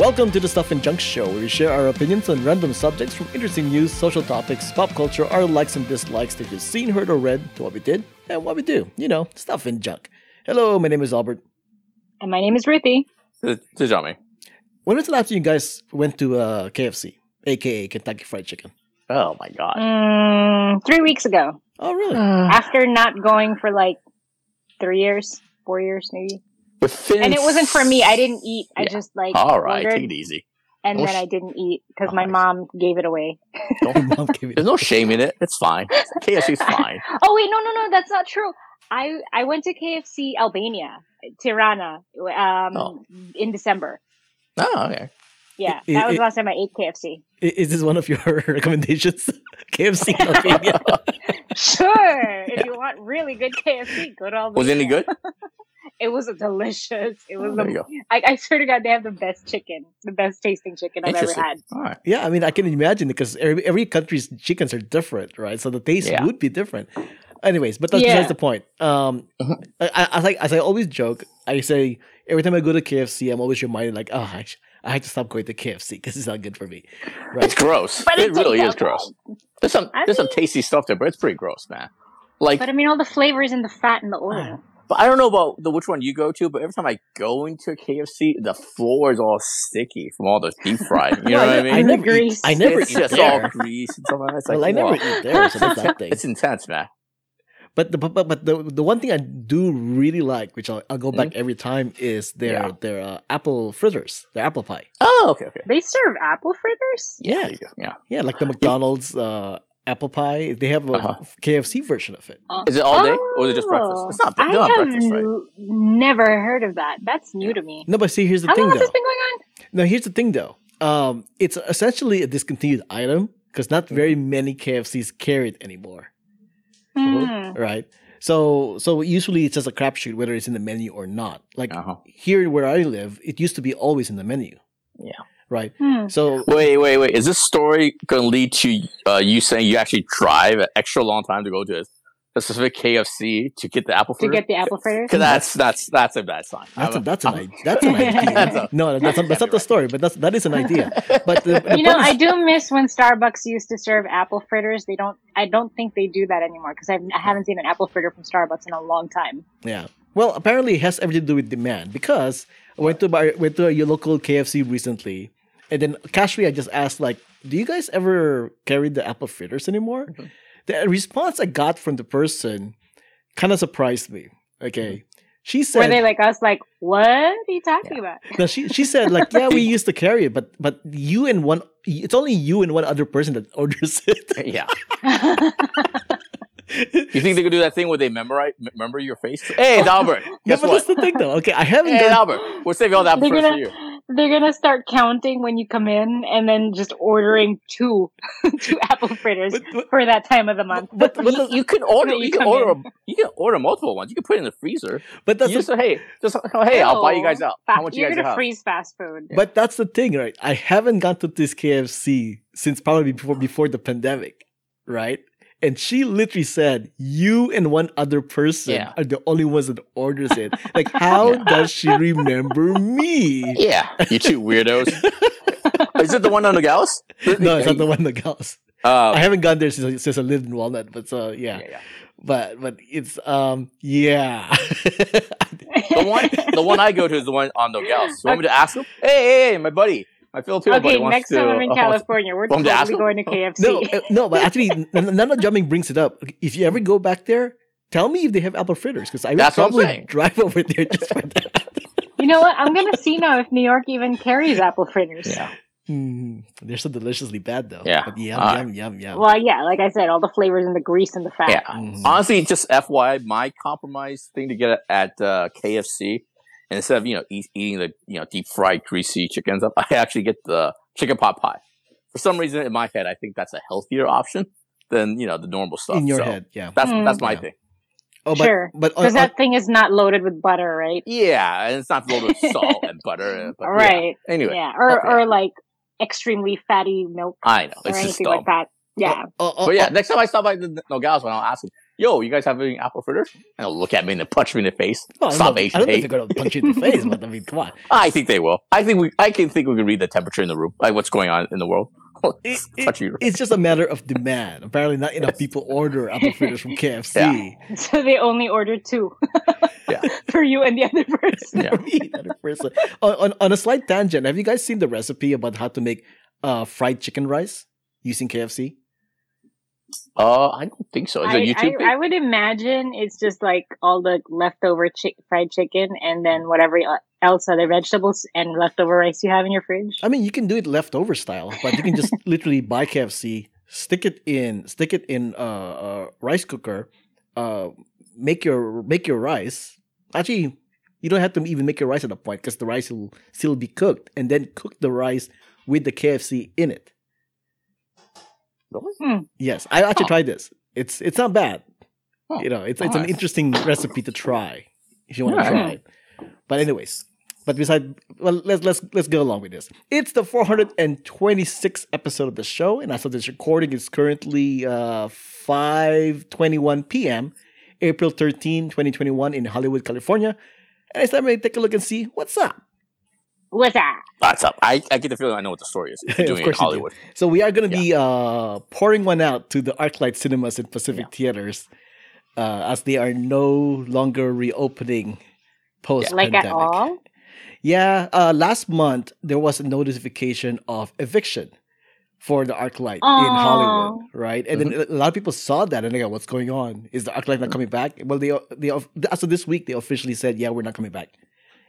Welcome to the Stuff and Junk Show, where we share our opinions on random subjects from interesting news, social topics, pop culture, our likes and dislikes that you've seen, heard, or read, to what we did and what we do. You know, stuff and junk. Hello, my name is Albert. And my name is Ruthie. To, to Johnny. When was the last time you guys went to uh, KFC, aka Kentucky Fried Chicken? Oh my god. Mm, three weeks ago. Oh, really? After not going for like three years, four years maybe. Within And it wasn't for me. I didn't eat. I Yeah. just like All right, ordered, take it easy. and No then sh- I didn't eat because my I see. mom gave it away. Your mom gave it- There's no shame in it. It's fine. KFC's fine. Oh wait, no, no, no, that's not true. I I went to KFC Albania, Tirana, um, Oh. in December. Oh, okay. Yeah, I- that was I- the last time I ate KFC. Is this one of your recommendations? KFC in Albania. Sure, if you want really good KFC, go to Albania. Was it any good? It was delicious. It was Oh, there the you. I, I swear to God, they have the best chicken, the best tasting chicken I've ever had. All right. yeah, I mean, I can imagine it because every, every country's chickens are different, right? So the taste Yeah. would be different. Anyways, but that's Yeah. besides the point. Um, Mhm. I, I, I like as I always joke, I say every time I go to KFC, I'm always reminded like, oh, I, sh- I have to stop going to KFC because it's not good for me, Right? It's gross. But it it really is gross. There's some I there's some tasty stuff there, but it's pretty gross, man. Like, But I mean, all the flavors and the fat and the oil. But I don't know about the which one you go to, but every time I go into a KFC, the floor is all sticky from all the deep fried. You know Well, what I I, mean? I never eat, grease. I never it's eat just there. all grease and stuff like that. It's like, well, I never whoa. eat there, so that's that thing. It's intense, man. But the but, but- but the the one thing I do really like, which I'll, I'll go back every time, is their Mm-hmm. Yeah. their uh, apple fritters, their apple pie. Oh, okay, okay. They serve apple fritters. Yeah, There you go. Yeah. yeah, like the McDonald's uh, apple pie. They have a Uh-huh. KFC version of it. Is it all day or is it just breakfast? It's not, Oh, I not have breakfast, right? never heard of that. That's new to me. No, but see, here's the How thing long has though. this been going on? Now, here's the thing though. Um, it's essentially a discontinued item because not very many KFCs carry it anymore, Hmm. right? So, so usually it's just a crapshoot whether it's in the menu or not. Like Uh-huh. here where I live, it used to be always in the menu. Yeah. Right. Hmm. So Wait, wait, wait. Is this story going to lead to uh, you saying you actually drive an extra long time to go to a specific KFC to get the apple fritter? To get the apple fritter? Because that's that's that's a bad sign. That's a, I'm- that's an I'm- idea. That's an idea. That's a- no, that's not, that's not the story, but that's that is an idea. But the, the You know, point I do miss when Starbucks used to serve apple fritters. They don't. I don't think they do that anymore because I haven't seen an apple fritter from Starbucks in a long time. Yeah. Well, apparently it has everything to do with demand because I went to buy, went to your local KFC recently, and then casually I just asked like, "Do you guys ever carry the apple fritters anymore?" Mm-hmm. The response I got from the person kind of surprised me. Okay, she said Were said, they like us? Like, what are you talking Yeah. about? no, she she said like, "Yeah, we used to carry it, but but you and one, it's only you and one other person that orders it." yeah. You think they could do that thing where they memorize remember your face? Hey, it's Albert. No, Guess but what? that's the thing though. Okay, I haven't Hey, it's done Albert. We're saving all the apple for you. They're gonna start counting when you come in, and then just ordering two, two apple fritters But- but- for that time of the month. but, but, You, you can order. You, you can order. in. You can order multiple ones. You can put it in the freezer. but that's you the just hey, just oh, hey, I'll buy you guys out. How much you You're guys gonna have? freeze fast food. But that's the thing, right? I haven't gone to this KFC since probably before before the pandemic, right? And she literally said, "You and one other person Yeah. are the only ones that orders it." Like, how Yeah. does she remember me? Yeah, you two weirdos. Is it the one on Nogales? No, it's not the one that goes. Uh, I haven't gone there since, since I lived in Walnut, but so yeah. yeah, yeah. But but it's um yeah. The one, the one I go to is the one on Nogales. You want me to ask him? Hey, hey, hey, my buddy, my Filipino buddy okay, wants next to. time I'm in uh, California, we're Want me to ask totally them? going to KFC. no, uh, no, but actually, n- n- none of Jiaming brings it up. If you ever go back there, tell me if they have apple fritters because I would That's probably drive over there just for that. You know what? I'm gonna see now if New York even carries apple fritters. Yeah. Mm, they're so deliciously bad though. Yeah. But yum, Uh, yum, yum, yum. Well, yeah, like I said, all the flavors and the grease and the fat. Yeah. Mhm. Honestly, just FYI, my compromise thing to get at uh, KFC, and instead of you know eat, eating the you know deep fried greasy chicken stuff, I actually get the chicken pot pie. For some reason, in my head, I think that's a healthier option than you know the normal stuff. In your So head, yeah. That's Mm. that's my Yeah. thing. Oh, but sure. but Because on- that thing is not loaded with butter, right? Yeah, and it's not loaded with salt and butter. uh, But yeah. right. Anyway, Yeah. Or okay. or like extremely fatty milk I know or it's just anything dumb. like that. Yeah. oh, oh, But yeah, oh, next time I stop by the Nogales, one, I'll ask him. "Yo, you guys having apple fritters?" And they'll look at me and then punch me in the face. Well, I don't Stop know- Asian I don't know if they're going to punch you in the face, but I mean, come on. I think they will. I think we. I can think we can read the temperature in the room, like what's going on in the world. It- Touch you. It's just a matter of demand. Apparently, not enough people order apple fritters from KFC. So they only order two Yeah. for you and the other person. Yeah. For me, another person. On, on, on a slight tangent, have you guys seen the recipe about how to make uh, fried chicken rice using KFC? Uh, I don't think so. Is it I, YouTube? I. I would imagine it's just like all the leftover chi- fried chicken and then whatever else other vegetables and leftover rice you have in your fridge. I mean, you can do it leftover style, but you can just literally buy KFC, stick it in, stick it in a, a rice cooker, uh, make your make your rice. Actually, you don't have to even make your rice at a point because the rice will still be cooked, and then cook the rice with the KFC in it. Really? Yes, I actually Huh. tried this. It's it's not bad. Huh. You know, it's it's an interesting recipe to try if you want to try it. But anyways, but beside, well, let's let's let's go along with this. It's the 426th episode of the show, and as of this recording, it's currently uh 5:21 p.m. April 13, 2021, in Hollywood, California. And it's time to take a look and see what's up. What's that? That's up. I, I get the feeling I know what the story is. If you're Of doing it in course you do. Hollywood. So we are going to be uh, pouring one out to the ArcLight cinemas and Pacific theaters uh, as they are no longer reopening post Like at all? Yeah, uh, last month there was a notification of eviction for the ArcLight in Hollywood, right? And Mm-hmm. then a lot of people saw that and they go, "What's going on? Is the ArcLight not coming back?" Well, they they as of this week they officially said, "Yeah, we're not coming back."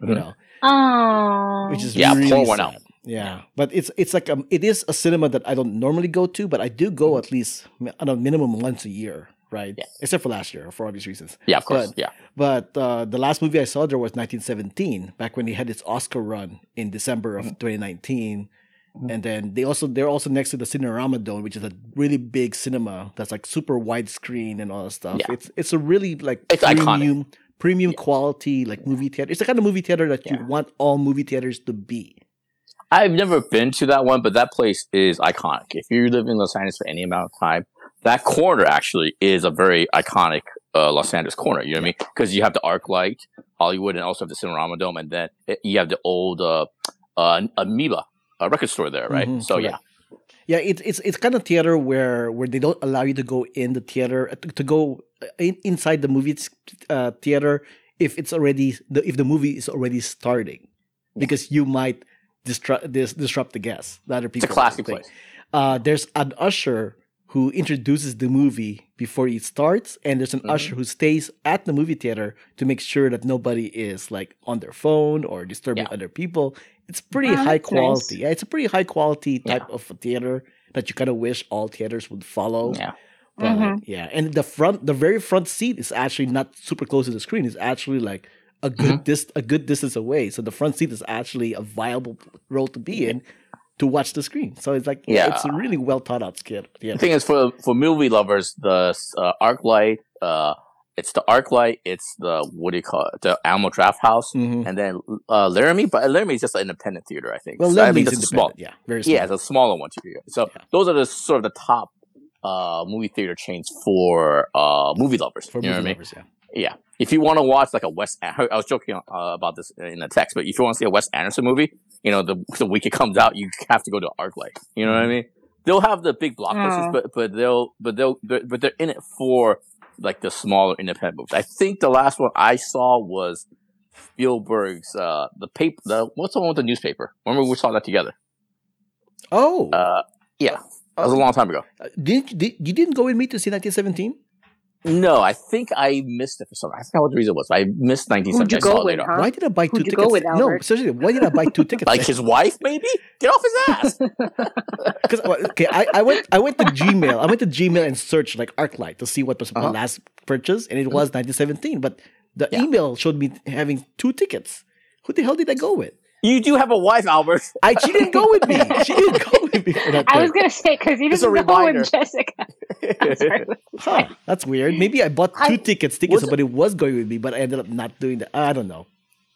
You Mhm. know, Oh. which is Yeah, really pour one sad. out. Yeah, but it's it's like um, it is a cinema that I don't normally go to, but I do go at least on a minimum once a year, right? Mm-hmm. Yeah. Except for last year for obvious reasons. Yeah, of course. But- yeah. But uh, the last movie I saw there was 1917, back when he had its Oscar run in December Mm-hmm. of 2019. And then they also they're also next to the Cinerama Dome, which is a really big cinema that's like super widescreen and all that stuff. Yeah. It's it's a really like It's iconic. Premium quality like movie theater. It's the kind of movie theater that you want all movie theaters to be. I've never been to that one, but that place is iconic. If you live in Los Angeles for any amount of time, that corner actually is a very iconic uh, Los Angeles corner. You know what I mean? Because you have the ArcLight, Hollywood, and also have the Cinerama Dome, and then it, you have the old uh, uh, Amoeba uh, record store there, right? Mhm, so correct. yeah, Yeah, it's it's it's kind of theater where where they don't allow you to go in the theater uh, to, to go in, inside the movie uh, theater if it's already the, if the movie is already starting because you might disrupt dis, disrupt the guests, the other it's people. a classic place. Uh, there's an usher who introduces the movie before it starts, and there's an Mhm. usher who stays at the movie theater to make sure that nobody is like on their phone or disturbing Yeah. other people. It's pretty Oh, high that's nice. quality. Yeah, it's a pretty high quality Yeah. type of theater that you kind of wish all theaters would follow. Yeah, But, Mhm. yeah, and the front, the very front seat is actually not super close to the screen. It's actually like a good Mm-hmm. dis- a good distance away. So the front seat is actually a viable role to be in to watch the screen. So it's like yeah, Yeah. it's a really well thought out skit. Yeah, the thing is for for movie lovers, the uh, ArcLight, uh, it's the ArcLight, it's the what do you call it, the Alamo Drafthouse, Mhm. and then uh, Laemmle, but Laemmle is just an independent theater, I think. Well, So I think a small. Yeah, very small. Yeah, it's a smaller one too. So Yeah. those are the sort of the top uh, movie theater chains for uh, movie lovers. for you know movie what I mean? Yeah. Yeah. If you want to watch like a Wes, I was joking uh, about this in the text, but if you want to see a Wes Anderson movie, you know, the the week it comes out, you have to go to ArcLight. You know what I mean? They'll have the big blockbusters, Mm. but but they'll but they'll but they're in it for like the smaller independent movies. I think the last one I saw was Spielberg's uh the paper the what's the one with the newspaper? Remember we saw that together? Oh, Uh, yeah, that was a long time ago. uh, did, did you didn't go with me to see 1917? No, I think I missed it for some. I forgot what the reason was. I missed 1970. Who'd you I saw go it with, later. huh? Why did I buy two Who'd you tickets? go with, no, seriously, why did I buy two tickets? Like his wife, maybe? Get off his ass. Because okay, I, I went I went to Gmail. I went to Gmail and searched like ArcLight to see what was my Uh-huh. last purchase, and it was 1917. But the Yeah. email showed me having two tickets. Who the hell did I go with? You do have a wife, Albert. I she didn't go with me. She didn't go with me for. I was gonna say because he It's a doesn't go reminder. with Jessica. Sorry. Huh, that's weird. Maybe I bought two I- tickets thinking Was it- somebody was going with me, but I ended up not doing that. I don't know.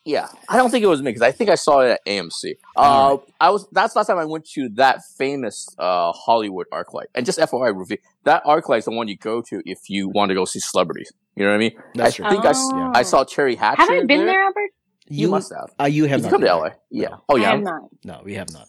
Yeah, I don't think it was me because I think I saw it at AMC. Uh, Alright. I was that's the last time I went to that famous uh, Hollywood ArcLight. And just FYI, review that ArcLight is the one you go to if you want to go see celebrities. You know what I mean? That's I true. think Oh. I saw Teri Hatcher. Have I been there, Albert? You, must have. Uh, you have you not come to LA, yeah. No. Oh I yeah. have not. No, we have not.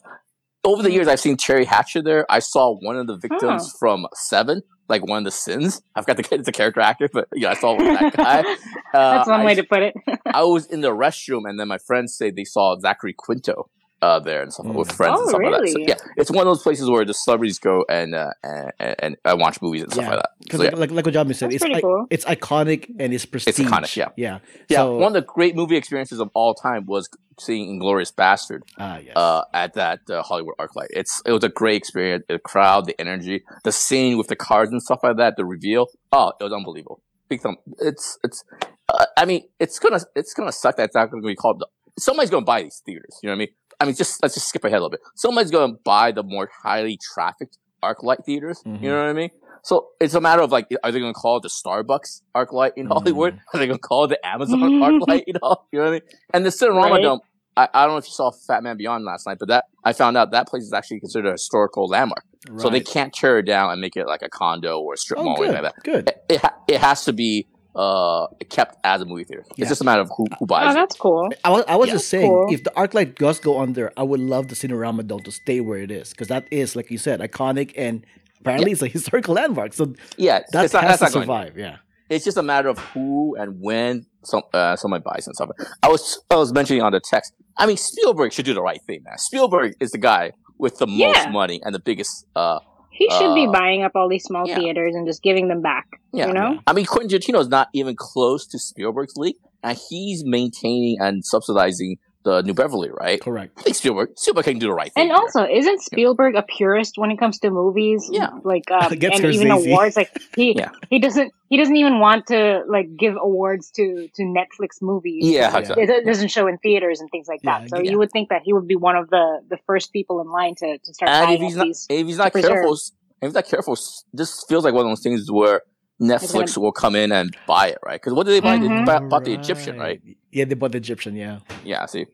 Over the years, I've seen Teri Hatcher there. I saw one of the victims from Seven, like one of the sins. I've got the it's a character actor, but yeah, I saw that guy. Uh, That's one I way to put it. I was in the restroom, and then my friends say they saw Zachary Quinto uh, there and stuff Mm. with friends Oh, and stuff like that. So, yeah, it's one of those places where the celebrities go and uh, and, and, and watch movies and stuff Yeah. like that. Because So, yeah. like, like, like what John said, That's it's, pretty I- cool. it's iconic and it's prestige. iconic, yeah. Yeah. yeah, So, one of the great movie experiences of all time was seeing Inglorious Bastard ah, yes. uh, at that uh, Hollywood ArcLight. It's it was a great experience. The crowd, the energy, the scene with the cards and stuff like that, the reveal. Oh, it was unbelievable. Big thumb. It's it's. Uh, I mean, it's gonna it's gonna suck that it's not gonna be called. The, somebody's gonna buy these theaters. You know what I mean? I mean, just let's just skip ahead a little bit. Somebody's gonna buy the more highly trafficked ArcLight theaters. Mhm. You know what I mean? So it's a matter of like, are they gonna call it the Starbucks ArcLight in Mhm. Hollywood? Are they gonna call it the Amazon ArcLight? You know, you know what I mean? And the Cinerama Right. Dome. I, I don't know if you saw Fatman Beyond last night, but that I found out that place is actually considered a historical landmark. So they can't tear it down and make it like a condo or a strip Oh, mall or good. anything like that. Good. It, it, ha- it has to be uh, kept as a movie theater. Yeah. It's just a matter of who, who buys Oh, it. that's cool. I was, I was Yeah. just saying, Cool. if the ArcLight does go under, I would love the Cinerama Dome to stay where it is because that is, like you said, iconic and apparently it's a historical landmark. So Yeah, that it's not, has that's to not going. survive. Yeah. It's just a matter of who and when some uh, somebody buys and stuff. I was I was mentioning on the text. I mean, Spielberg should do the right thing, man. Spielberg is the guy with the most money and the biggest. Uh, He should be Uh, buying up all these small yeah. theaters and just giving them back. Yeah. You know? I mean, Quentin Tarantino is not even close to Spielberg's league, and he's maintaining and subsidizing the New Beverly, right? Correct. I think Spielberg, Spielberg can do the right thing. And here. also, isn't Spielberg a purist when it comes to movies? Yeah. like um, Against and even Scorsese. awards. Like he Yeah. he doesn't he doesn't even want to like give awards to to Netflix movies. yeah, Yeah. exactly. It it doesn't show in theaters and things like Yeah, that. So yeah. you would think that he would be one of the the first people in line to, to start and if he's not, these. if he's not preserve. careful, if he's not careful, this feels like one of those things where Netflix will come in and buy it, right? Because what did they buy? They Mhm. bought, bought the Egyptian, right? Yeah, they bought the Egyptian. Yeah. Yeah. See,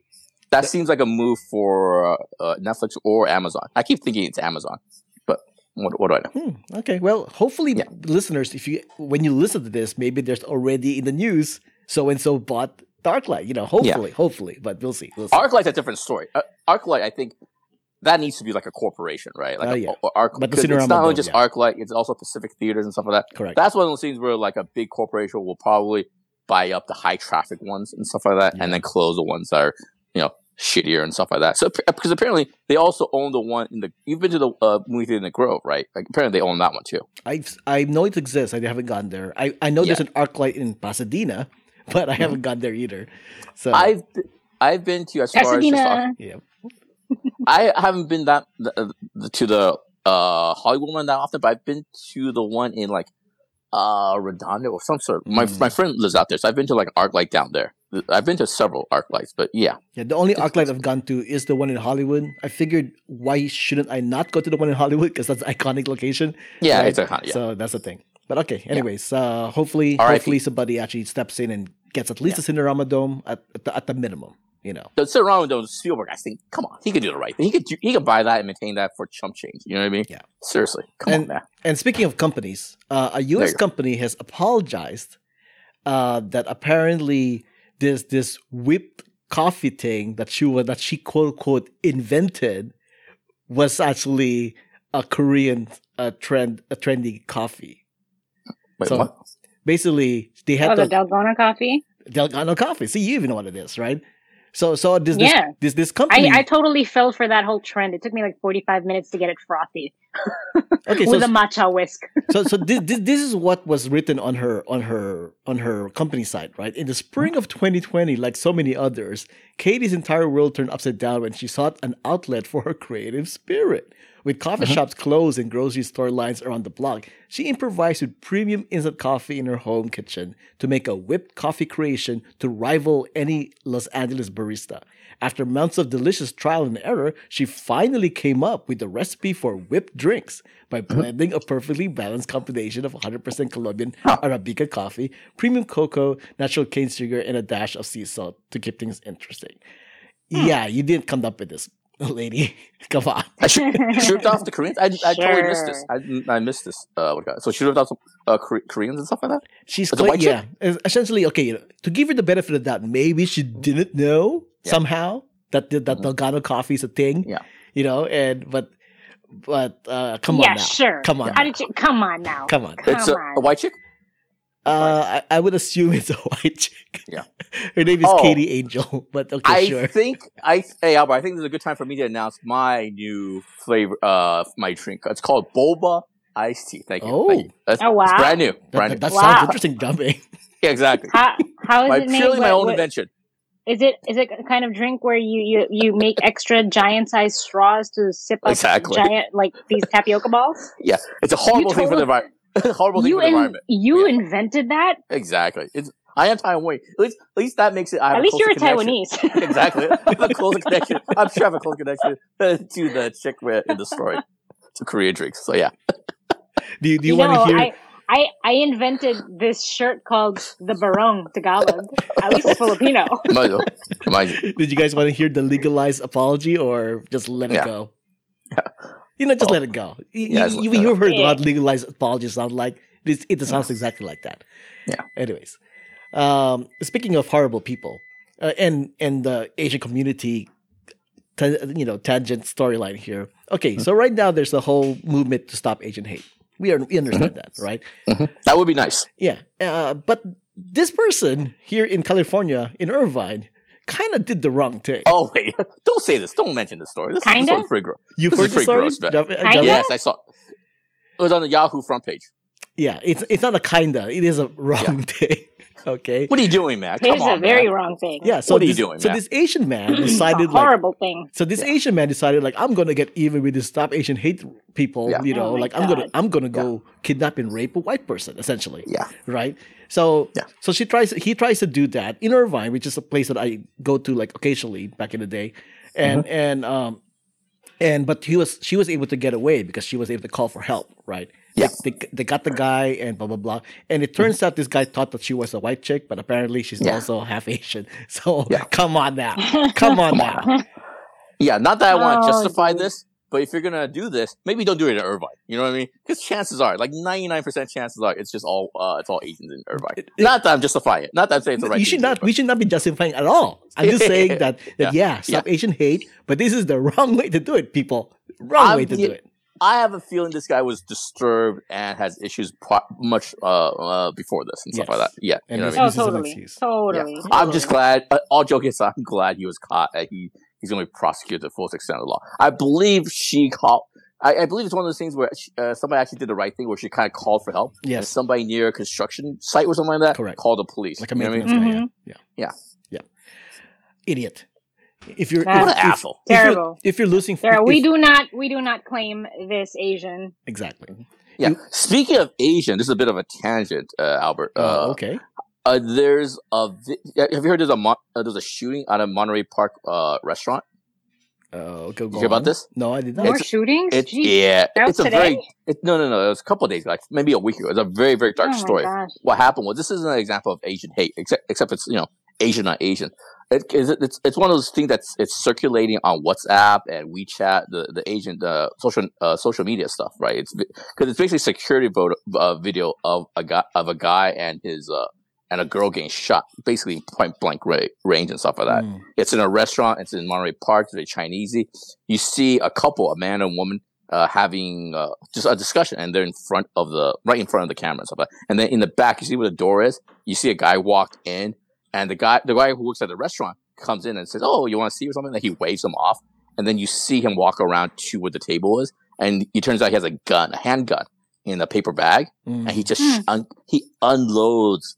that seems like a move for uh, uh, Netflix or Amazon. I keep thinking it's Amazon, but what, what do I know? Hmm, okay. Well, hopefully, Yeah. listeners, if you when you listen to this, maybe there's already in the news so and so bought ArcLight. You know, hopefully, hopefully, but we'll see. We'll see. ArcLight's a different story. Uh, ArcLight, I think that needs to be like a corporation, right? Like Oh, a, yeah. a- Arc, But the because it's not only Dome, just yeah. ArcLight; it's also Pacific Theaters and stuff like that. Correct. That's one of those things where like a big corporation will probably buy up the high traffic ones and stuff like that, Yeah. and then close the ones that are you know shittier and stuff like that. So because apparently they also own the one in the you've been to the uh, movie theater in the Grove, right? Like apparently they own that one too. I I know it exists. I haven't gone there. I, I know there's Yeah. an ArcLight in Pasadena, but I haven't gone there either. So I've I've been to as far as just, Pasadena. yeah. I haven't been that the, the, to the uh Hollywood one that often, but I've been to the one in like uh Redondo or some sort. My Mm. my friend lives out there, so I've been to like ArcLight down there. I've been to several ArcLights, but yeah, Yeah, the only ArcLight I've gone to is the one in Hollywood. I figured why shouldn't I not go to the one in Hollywood because that's an iconic location. yeah, Right. it's a yeah. So that's the thing. But okay, anyways, uh, hopefully, R.I.P. hopefully somebody actually steps in and gets at least a Cinerama Dome at, at, the, at the minimum. You know, So sit around with those Spielberg. I think, come on, he could do the right thing. He could do- he could buy that and maintain that for chump change. You know what I mean? Yeah. Seriously, come And- on, man. And speaking of companies, uh, a you U.S. go. company has apologized uh, that apparently this this whipped coffee thing that she was that she quote unquote invented was actually a Korean uh, trend a trendy coffee. Wait, so- what? Basically, they had Oh, the the Dalgona coffee. Dalgona coffee. See, you even know what it is, right? So so this this Yeah. this, this I, company. I totally fell for that whole trend. It took me like 45 minutes to get it frothy okay, with so a matcha whisk. so so this, this this is what was written on her on her on her company site, right? In the spring of 2020, like so many others, Katie's entire world turned upside down when she sought an outlet for her creative spirit. With coffee uh-huh. shops closed and grocery store lines around the block, she improvised with premium instant coffee in her home kitchen to make a whipped coffee creation to rival any Los Angeles barista. After months of delicious trial and error, she finally came up with the recipe for whipped drinks by blending a perfectly balanced combination of 100% Colombian Arabica coffee, premium cocoa, natural cane sugar, and a dash of sea salt to keep things interesting. Yeah, you didn't come up with this, lady. Come on. I sh- she ripped off the Koreans. I, I totally missed this. I, I missed this. Uh, what God. So she ripped off some uh, Kore- Koreans and stuff like that. She's But quite, yeah. Essentially, okay, you know, to give her the benefit of the doubt, maybe she didn't know Yeah. somehow that the, that Dalgona coffee is a thing. Yeah. You know, and but but uh come yeah, on yeah, sure. Come on. How now. did you? Come on now. Come on. Come It's a, on. a white chick. Uh, I, I would assume it's a white chick. Yeah. Her name is Oh. Katie Angel, but okay, sure. I sure. think I hey Albert. I think this is a good time for me to announce my new flavor. Uh, my drink. It's called Boba Iced Tea. Thank you. Oh. Thank you. That's, Oh, wow. It's brand new. That, Brand that, new. that Wow. sounds interesting, Jiaming. Yeah, exactly. How how is my it made? purely my own what- invention. Is it is it a kind of drink where you you, you make extra giant sized straws to sip up Exactly. giant like these tapioca balls? Yeah, it's a horrible thing for the environment. horrible thing You for the in, environment. you Yeah. invented that? Exactly. It's I am Taiwanese. At least, at least that makes it. I At least you're a connection. Taiwanese. exactly. I have a closer connection. I'm sure I have a close connection uh, to the chick with- in the story to Korea drinks. So yeah. Do you, do you, you want know, to hear? I, I I invented this shirt called the Barong Tagalog. At least it's Filipino. Mind you. Mind you. Did you guys want to hear the legalized apology or just let it Yeah. go? You know, just Oh. let it go. You, Yeah, you, just- you, have heard Yeah. what legalized apologies sound like. It, it sounds exactly like that. Yeah. Anyways, um, speaking of horrible people, uh, and and the Asian community, ta- you know, tangent storyline here. Okay, so right now there's a whole movement to stop Asian hate. We are we understand that, right? That would be nice. Yeah, uh, but this person here in California, in Irvine, kind of did the wrong thing. Oh wait, don't say this. Don't mention this story. This, this Kinda? one's pretty gross. You've this heard is the story? gross, man. Jeff- Kinda? Jeff? Yes, I saw. It was on the Yahoo front page. Yeah, it's it's not a kinda. It is a wrong thing. Okay. What are you doing, man? Here's Come on, a very man. wrong thing. Yeah. So What are you this, doing, So man? this Asian man It's a decided like. horrible thing. So this Yeah. Asian man decided like I'm gonna get even with the stop Asian hate people. Yeah. You know, Oh my like I'm gonna I'm gonna go kidnap and rape a white person essentially. Yeah. Right. So Yeah. so she tries he tries to do that in Irvine, which is a place that I go to like occasionally back in the day, and Mm-hmm. and um and but he was she was able to get away because she was able to call for help. Right. Yeah. They, they, they got the guy and blah blah blah, and it turns out this guy thought that she was a white chick, but apparently she's Yeah. also half Asian. So Yeah. come on now, come on Come now. on. Yeah, not that I want to Oh, justify dude. this, but if you're gonna do this, maybe don't do it in Irvine. You know what I mean? Because chances are, like 99% chances are, it's just all uh, it's all Asians in Irvine. It- it- not that I'm justifying it. Not that I'm saying it's the right. you thing should not. We should not be justifying at all. I'm just saying that, that yeah, stop Asian hate, but this is the wrong way to do it, people. Wrong I'm- way to yeah, do it. I have a feeling this guy was disturbed and has issues pro- much uh, uh, before this and stuff Yes. like that. Yeah, And you know this- what I mean? Oh, this is an totally, excuse. totally. Yeah. I'm just glad. Uh, all joking aside, I'm glad he was caught. And he he's going to be prosecuted to the fullest extent of the law. I believe she called. I, I believe it's one of those things where she, uh, somebody actually did the right thing, where she kind of called for help. And Yes, somebody near a construction site or something like that Correct. called the police. like a you know what I mean? maintenance guy. Mhm. Yeah. Yeah. yeah, Idiot. If you're What if, What an an if- asshole! if you're- Terrible. if you're losing, There, if- we do not we do not claim this Asian. exactly. Yeah. You- Speaking of Asian, this is a bit of a tangent, uh, Albert. Uh, Uh, okay. uh, there's a. Vi- have you heard there's a Mon- uh, there's a shooting at a Monterey Park uh, restaurant? Uh, go, go hear about this? No, I did not. More It's- shootings? It's Jeez. yeah. That It's was a very. today? It, no, no, no. It was a couple of days, like maybe a week ago. It's a very, very dark oh my story. gosh. what happened was this isn't an example of Asian hate, except except it's you know Asian not Asian. It, it's, it's one of those things that's it's circulating on WhatsApp and WeChat, the the Asian the social uh, social media stuff, right? It's because it's basically security photo, uh, video of a guy of a guy and his uh and a girl getting shot, basically in point blank ra- range and stuff like that. Mm. It's in a restaurant. It's in Monterey Park. It's very Chinesey. You see a couple, a man and woman, uh, having uh, just a discussion, and they're in front of the right in front of the camera and stuff like that. And then in the back, you see where the door is. You see a guy walk in, and the guy, the guy who works at the restaurant, comes in and says, "Oh, you want to see or something?" And he waves him off, and then you see him walk around to where the table is, and it turns out he has a gun, a handgun, in a paper bag, Mm. and he just Hmm. un- he unloads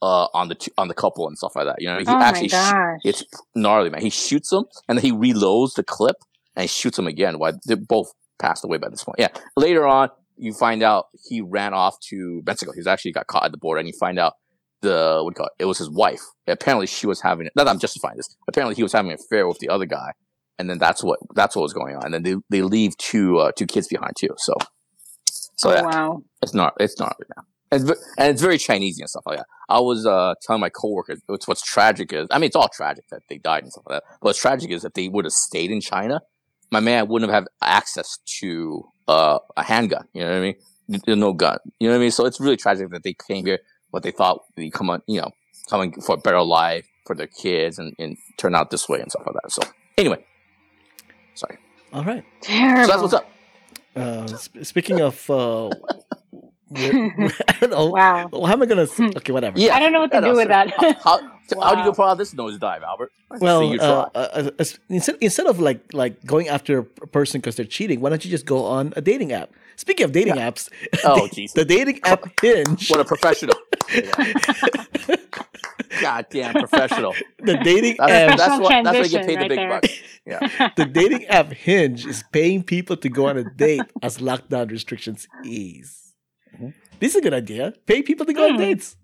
uh, on the two, on the couple and stuff like that. You know, he oh actually sh- it's gnarly, man. He shoots them and then he reloads the clip and he shoots them again. Why they're both passed away by this point. Yeah. Later on, you find out he ran off to Mexico. He's actually got caught at the border and you find out the, what do you call it? It was his wife. Apparently she was having, not that I'm justifying this. Apparently he was having an affair with the other guy. and then that's what that's what was going on. And then they they leave two uh, two kids behind too. So so oh, yeah, wow. it's not it's not right now. And it's, and it's very Chinese and stuff like that. I was uh, telling my coworkers it's what's tragic is I mean it's all tragic that they died and stuff like that. But what's tragic is if they would have stayed in China, my man wouldn't have had access to uh, a handgun. You know what I mean? There's no gun. You know what I mean? So it's really tragic that they came here, what they thought would be come on, you know, coming for a better life for their kids, and, and turn out this way and stuff like that. So anyway, sorry. All right. Terrible. So that's what's up. Uh, sp- speaking of, uh, we're- I don't know. Wow. How am I gonna? Okay, whatever. Yeah, I don't know what to do with that. How, how, how do you Wow. pull out this nosedive, Albert? Let's see Well, you uh, try. uh, uh, instead instead of like like going after a person because they're cheating, why don't you just go on a dating app? Speaking of dating apps, Oh, the- the dating app Hinge, what a professional! Yeah. Goddamn professional. the dating That's, app, that's what that's why you transition get paid the big there. bucks. Yeah. the dating app Hinge is paying people to go on a date as lockdown restrictions ease. Mhm. This is a good idea. Pay people to go on Hmm. dates.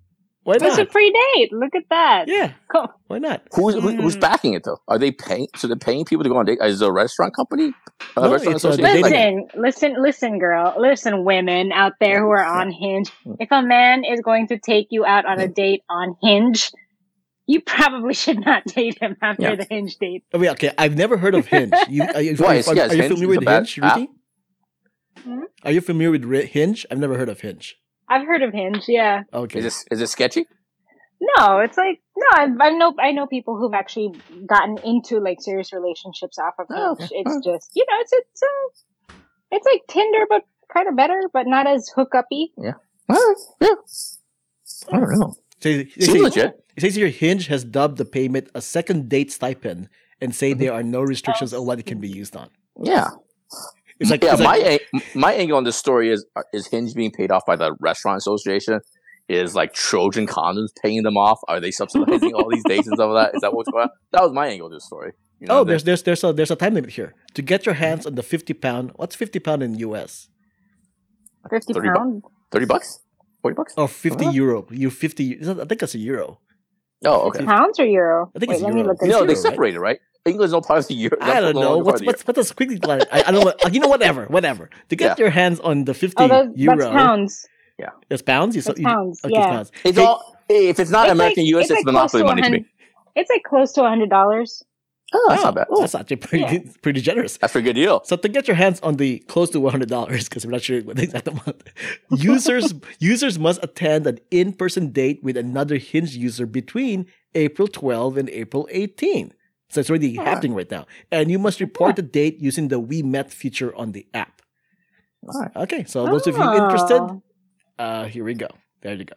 Why It's a not? free date. Look at that. Yeah, Cool. why not? Who's who, who's Mm. backing it though? Are they paying? So they're paying people to go on date? Is it a restaurant company? A No, restaurant it's, association? dating Listen, listen, listen, girl. Listen, women out there who are on Hinge. If a man is going to take you out on a date on Hinge, you probably should not date him after Yeah. the Hinge date. Oh, wait, okay, I've never heard of Hinge. You, are you, Why? are, Is- are- yeah, are you Hinge familiar is a with bad Hinge, app? Ruthie? Hmm? Are you familiar with Ri- Hinge? I've never heard of Hinge. I've heard of Hinge, yeah. Okay. Is this is it sketchy? No, it's like no. I, I know I know people who've actually gotten into like serious relationships off of Hinge. Oh, okay. It's just you know, it's it's uh, it's like Tinder, but kind of better, but not as hookup-y. Well, yeah. I don't know. So they Seems say- legit. It says here Hinge has dubbed the payment a second date stipend and say Mm-hmm. there are no restrictions on what it can be used on. Yeah. It's like, yeah, it's my like ang- my angle on this story is uh, is Hinge being paid off by the restaurant association? Is like Trojan condoms paying them off? Are they subsidizing all these dates and stuff like that? Is that what's going on? That was my angle of this story. You know, oh, there's there's there's a there's a time limit here to get your hands on the fifty pound. What's fifty pound in US Fifty 30 bu- thirty bucks, forty bucks. or fifty Huh? euro? You fifty? is I think that's a euro. Oh, okay. Pounds or euro? I think Wait, it's let me euro. look It's No, at they euro, right? separated, right? England's no part of the Euro. I don't know longer part what's of the what's what does quickly. I, I don't know. What, you know, whatever, whatever. To get Yeah. your hands on the fifty Oh, that, euro, that's pounds. Yeah, it's pounds. You, That's you, pounds, Okay, yeah. pounds. It's Hey, all. hey, If it's not It's American like- US, it's it's, like monopoly money to me. It's like close to a hundred dollars. Oh, that's oh, not bad. oh, that's actually pretty Yeah. pretty generous. That's a good deal. So to get your hands on the close to one hundred dollars, because we're not sure what the exact amount, users users must attend an in person date with another Hinge user between April 12 and April 18. So it's already Ah. happening right now, and you must report the date using the We Met feature on the app. Right. Okay, so those of you interested, Oh. uh, here we go. There you go.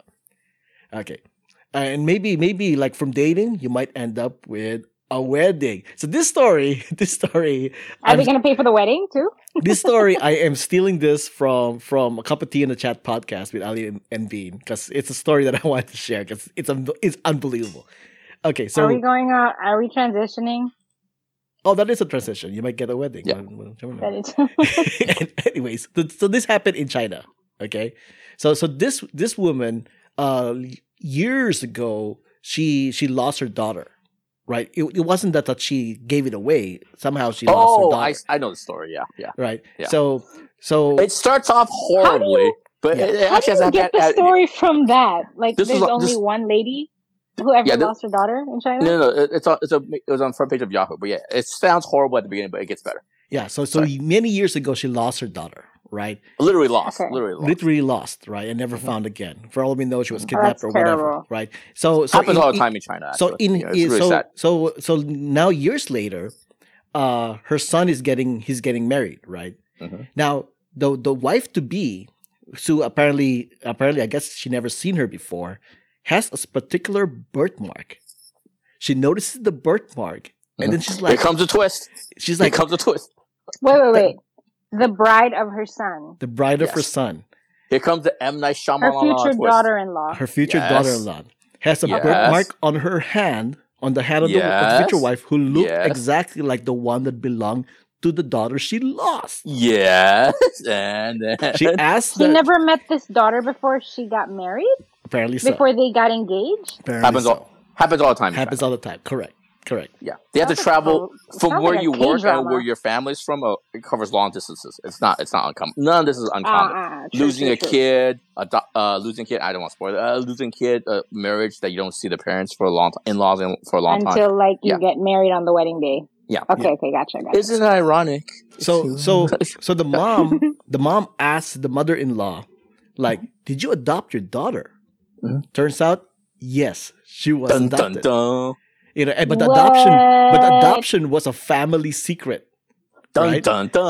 Okay, uh, and maybe maybe like from dating, you might end up with a wedding. So this story, this story, Are I'm they going to pay for the wedding too? this story I am stealing this from from a cup of tea in the chat podcast with Ali and, and Bean because it's a story that I wanted to share because it's it's unbelievable. Okay, so are we going? Uh, are we transitioning? oh, that is a transition. You might get a wedding. Yeah. Well, well, That is. Anyways, so this happened in China. Okay, so so this this woman uh years ago she she lost her daughter. Right, it, it wasn't that that she gave it away. Somehow she lost her Oh, daughter. I, I know the story. Yeah, yeah. right. Yeah. So so It starts off horribly, but Yeah. it, it How actually do you has get the had- story from that? Like, This there's is a- only this- one lady who ever Yeah, this- lost her daughter in China. No, no, no, it's on, it's a, it was on the front page of Yahoo. But yeah, it sounds horrible at the beginning, but it gets better. Yeah, so so Sorry. many years ago she lost her daughter, right? Literally lost. Okay. Literally lost. Literally lost, right, and never found again. For all we know, she was. Oh, kidnapped that's or whatever, terrible. right? So so Happens in- all the time in China. So in, Yeah, it's really so sad. so so now years later, uh, her son is getting he's getting married, right? Mhm. Now the the wife to be, Sue apparently apparently I guess she never seen her before, has a particular birthmark. She notices the birthmark, and then she's mm-hmm. like, Here comes a twist. she's like, Here like comes a twist. Wait, wait, wait. The bride of her son, the bride of her son. Here comes the M Night her future twist. daughter-in-law. her future Yes. daughter-in-law has a Yes. birthmark on her hand on the hand of, the, of the future wife who looked Yes. exactly like the one that belonged to the daughter she lost Yes, and then she asked He the, never met this daughter before she got married. Apparently so Before they got engaged. apparently happens so. all happens all the time. happens all the time correct Correct. Yeah, they have to Sounds like travel a- from where like you work K-drama. and where your family's from. Uh, it covers long distances. It's not. It's not uncommon. None of this is Ah, uncommon. ah, true, losing true, a true. kid, ado- uh, losing a kid. I don't want to spoil it. Uh, losing kid, uh, marriage that you don't see the parents for a long time, in laws for a long time. until like you Yeah. get married on the wedding day. Yeah. Okay. Yeah. Okay. Gotcha. Gotcha. Isn't it ironic? So so so the mom the mom asked the mother-in-law, like, did you adopt your daughter? Mhm. Turns out, yes, she was dun dun adopted. dun You know, but the adoption but adoption was a family secret. dun Right? dun dun.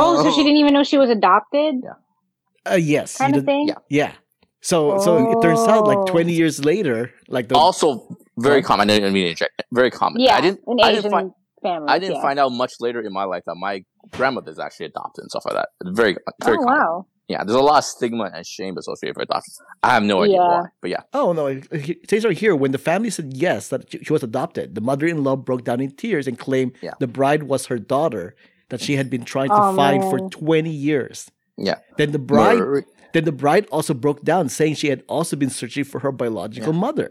Oh, so she didn't even know she was adopted, Yeah. Uh, yes. kind of thing. yeah. Yeah. So so it turns out like Oh. 20 years later, like the Also, very Huh? common. I didn't mean to interject. Very common. Yeah, I didn't. an I Asian didn't find. family. I didn't yeah. find out much later in my life that my grandmother's actually adopted and stuff like that. Very, very Oh common. wow. Yeah, there's a lot of stigma and shame associated with adoption. I have no idea Yeah. why, but yeah, Oh no! It it says right here when the family said yes that she she was adopted, the mother-in-law broke down in tears and claimed Yeah. the bride was her daughter that she had been trying to Oh, find for 20 years. yeah. Then the bride, Murray- then the bride also broke down, saying she had also been searching for her biological mother.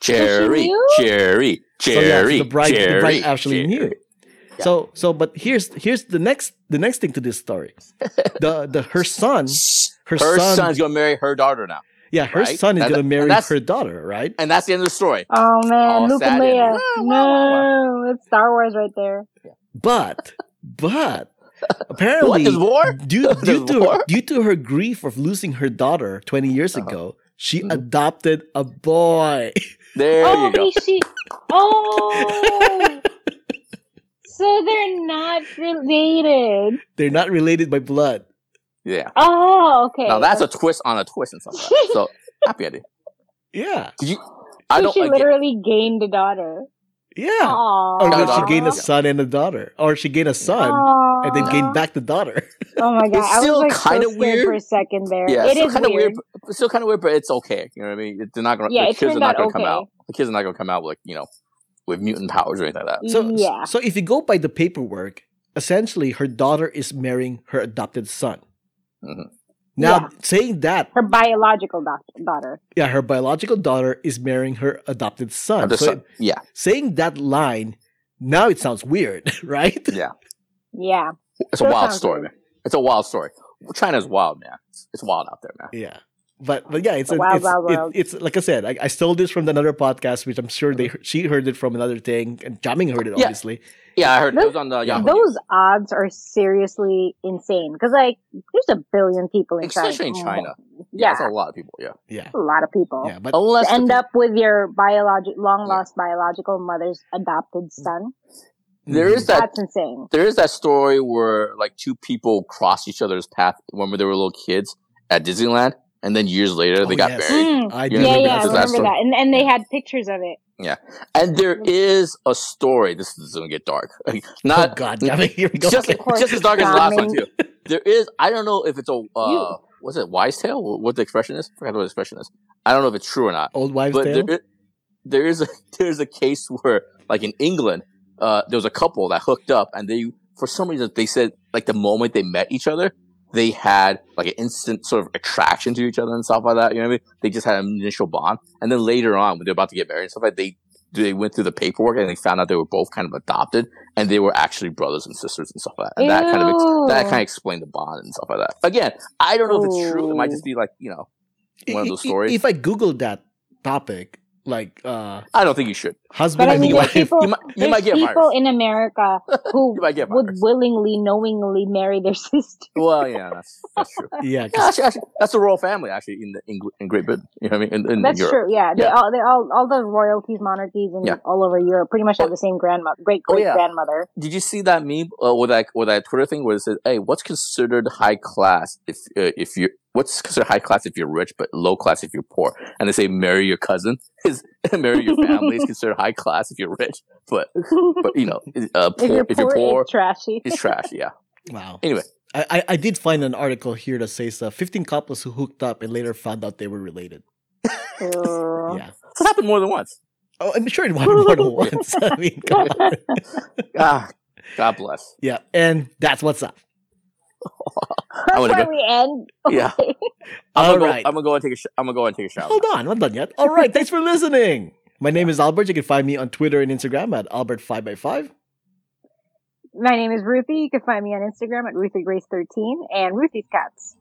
Jerry, cherry, cherry, So yeah, so the bride, Jerry, the bride actually Jerry. knew. So, so, but here's here's the next the next thing to this story. The the her son, her, Her son, son's gonna marry her daughter now, yeah, her right? son is And gonna marry her daughter, right? and that's the end of the story. Oh man, All Luke and Leia. No, it's Star Wars right there. But but apparently What, there's war? due, due to war? due to her grief of losing her daughter 20 years Uh-huh. ago, she Mhm. adopted a boy. There oh, you go. but she. Oh. So they're not related. They're not related by blood. Yeah. Oh, okay. Now that's a twist on a twist and stuff like. So happy ending. Yeah. Did you? I so don't. she again- literally gained a daughter. Yeah. Aww. Or No, she gained a son and a daughter. Or she gained a son and then gained back the daughter. Oh my god! It's I was still like kinda so scared weird. for a second there. Yeah, it still is kind of weird. weird. but- It's still kind of weird, but it's okay. You know what I mean? They're not gonna. Yeah, the kids are not gonna come out. The kids are not gonna come out with you know, with mutant powers or anything like that. So, yeah. so if you go by the paperwork, essentially her daughter is marrying her adopted son. Mhm. Now, Yeah. saying that, Her biological doc- daughter. yeah, her biological daughter is marrying her adopted son. So son. Yeah, saying that line, now it sounds weird, right? yeah. Yeah. It's a wild story, weird. man. It's a wild story. China's wild, man. It's, it's wild out there, man. Yeah. But but yeah, it's a, wild, it's, wild it- it's like I said, I, I stole this from another podcast, which I'm sure they she heard it from another thing, and Jiaming heard it Yeah. obviously. Yeah, I heard it Those- was on the Yahoo. Those odds are seriously insane. Because, like, there's a billion people in China. In China. Yeah, Yeah. that's a lot of people. Yeah, Yeah, a lot of people. yeah, but unless To end peop- up with your biologic, long lost biological mother's adopted son. there Mhm. that That's insane. there is that story where like two people cross each other's path when they were little kids at Disneyland, and then years later they Oh, got yes. married. Mm. I do Yeah, Yeah, remember I that remember story. that. And and they had pictures of it. Yeah, and there is a story. This is gonna get dark. Like, not oh God, Jiaming, here we go. just just as dark as the last one too. There is. I don't know if it's a. Uh, You- what's it? Wise tale? What what the expression is? I forgot what the expression is. I don't know if it's true or not. Old wives' but tale. There, there is a there's a case where like in England, uh, there was a couple that hooked up and they for some reason they said like the moment they met each other, they had like an instant sort of attraction to each other and stuff like that. You know what I mean? They just had an initial bond, and then later on when they're about to get married and stuff like that, they they went through the paperwork and they found out they were both kind of adopted and they were actually brothers and sisters and stuff like that. And that kind of ex- that kind of explained the bond and stuff like that. Again, I don't know if it's true. It might just be like you know one of those stories. If I googled that topic, like uh, I don't think you should. husband But I and mean, you there's wife, people, you might- you there's might get people virus. in America who You might get would willingly, knowingly marry their sister. Well, yeah, that's that's true. yeah, 'cause- Yeah, actually, actually, that's the royal family actually in the in, in Great Britain. You know what I mean? In, in That's Europe. true. Yeah, they all, they all, all the royalties, monarchies, and Yeah. all over Europe pretty much have the same grandmother, great Oh, great yeah. grandmother. Did you see that meme uh, with that with that Twitter thing where it says, "Hey, what's considered high class if uh, if you what's considered high class if you're rich, but low class if you're poor?" And they say, "Marry your cousin is marry your family is considered high class if you're rich, but but you know, uh, if poor you're if you're poor, poor, it's trashy. it's trash." Yeah. wow. Anyway, I, I I did find an article here that says uh, 15 couples who hooked up and later found out they were related. Ew. Yeah. it's happened more than once. Oh, I'm sure it happened more than once. I mean, come on. Ah, God bless. yeah, and that's what's up. That's where go- we end. Yeah. Okay. I'm All gonna, right. go, I'm gonna go and take a sh- I'm gonna go and take a shower. Hold on, I'm not done yet. All right, thanks for listening. My name is Albert. You can find me on Twitter and Instagram at Albert5x5. My name is Ruthie. You can find me on Instagram at RuthieGrace13 and Ruthie's Cats.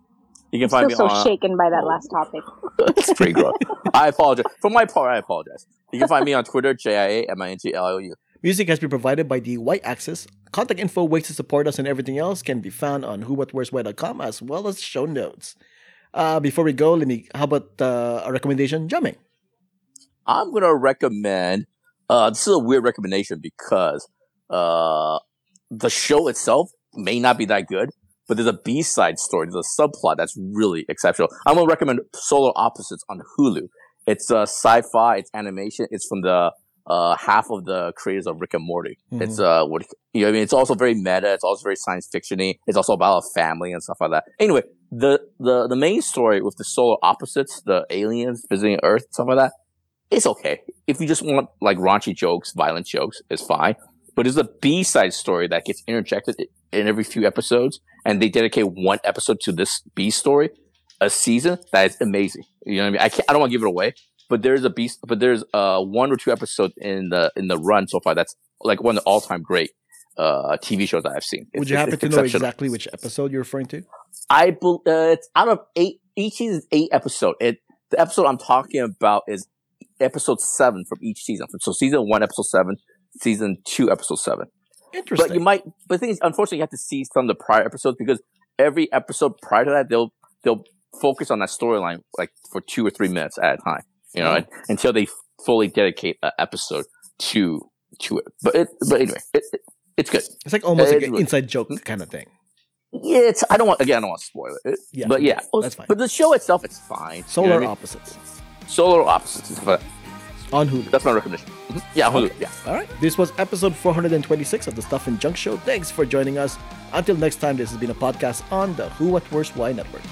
You can find Still me so on. shaken by that last topic. It's pretty gross. I apologize. For my part, I apologize. You can find me on Twitter, J I A M I N T L L U. Music has been provided by the White Axis. Contact info, ways to support us, and everything else can be found on whowhatwhereswhy.com as well as show notes. Uh, before we go, let me. How about uh, a recommendation? Jiaming. I'm gonna recommend. Uh, this is a weird recommendation because uh, the show itself may not be that good, but there's a B side story, there's a subplot that's really exceptional. I'm gonna recommend Solar Opposites on Hulu. It's uh, sci-fi, it's animation, it's from the uh, half of the creators of Rick and Morty. Mhm. It's uh, what you know, I mean, it's also very meta. It's also very science fictiony. It's also about a family and stuff like that. Anyway, the the the main story with the solar opposites, the aliens visiting Earth, stuff like that it's okay. If you just want like raunchy jokes, violent jokes, it's fine. But it's a B side story that gets interjected in every few episodes, and they dedicate one episode to this B story, a season that is amazing. You know what I mean? I can't, I don't want to give it away, but there's a beast, but there's uh one or two episodes in the in the run so far that's like one of the all time great uh TV shows that I've seen. Would you happen to know exactly which episode you're referring to? I bel uh, it's out of eight. Each season is eight episode. It the episode I'm talking about is episode seven from each season. So season one, episode seven. Season two, episode seven. Interesting. But you might. But the thing is, unfortunately, you have to see some of the prior episodes because every episode prior to that, they'll they'll focus on that storyline like for two or three minutes at a time. You know, until they fully dedicate an episode to to it. But it. But anyway, it, it, it's good. it's like almost like an inside joke kind of thing. Yeah, it's. I don't want. Again, I don't want to spoil it. Yeah, but yeah, that's fine. But the show itself, it's fine. You know Solar I mean? opposites Solar opposites. But on Hulu. that's my recommendation. Mhm. Yeah, Hulu. Yeah. All right. This was episode 426 of the Stuff and Junk Show. Thanks for joining us. Until next time, this has been a podcast on the Who What Where's Why Network.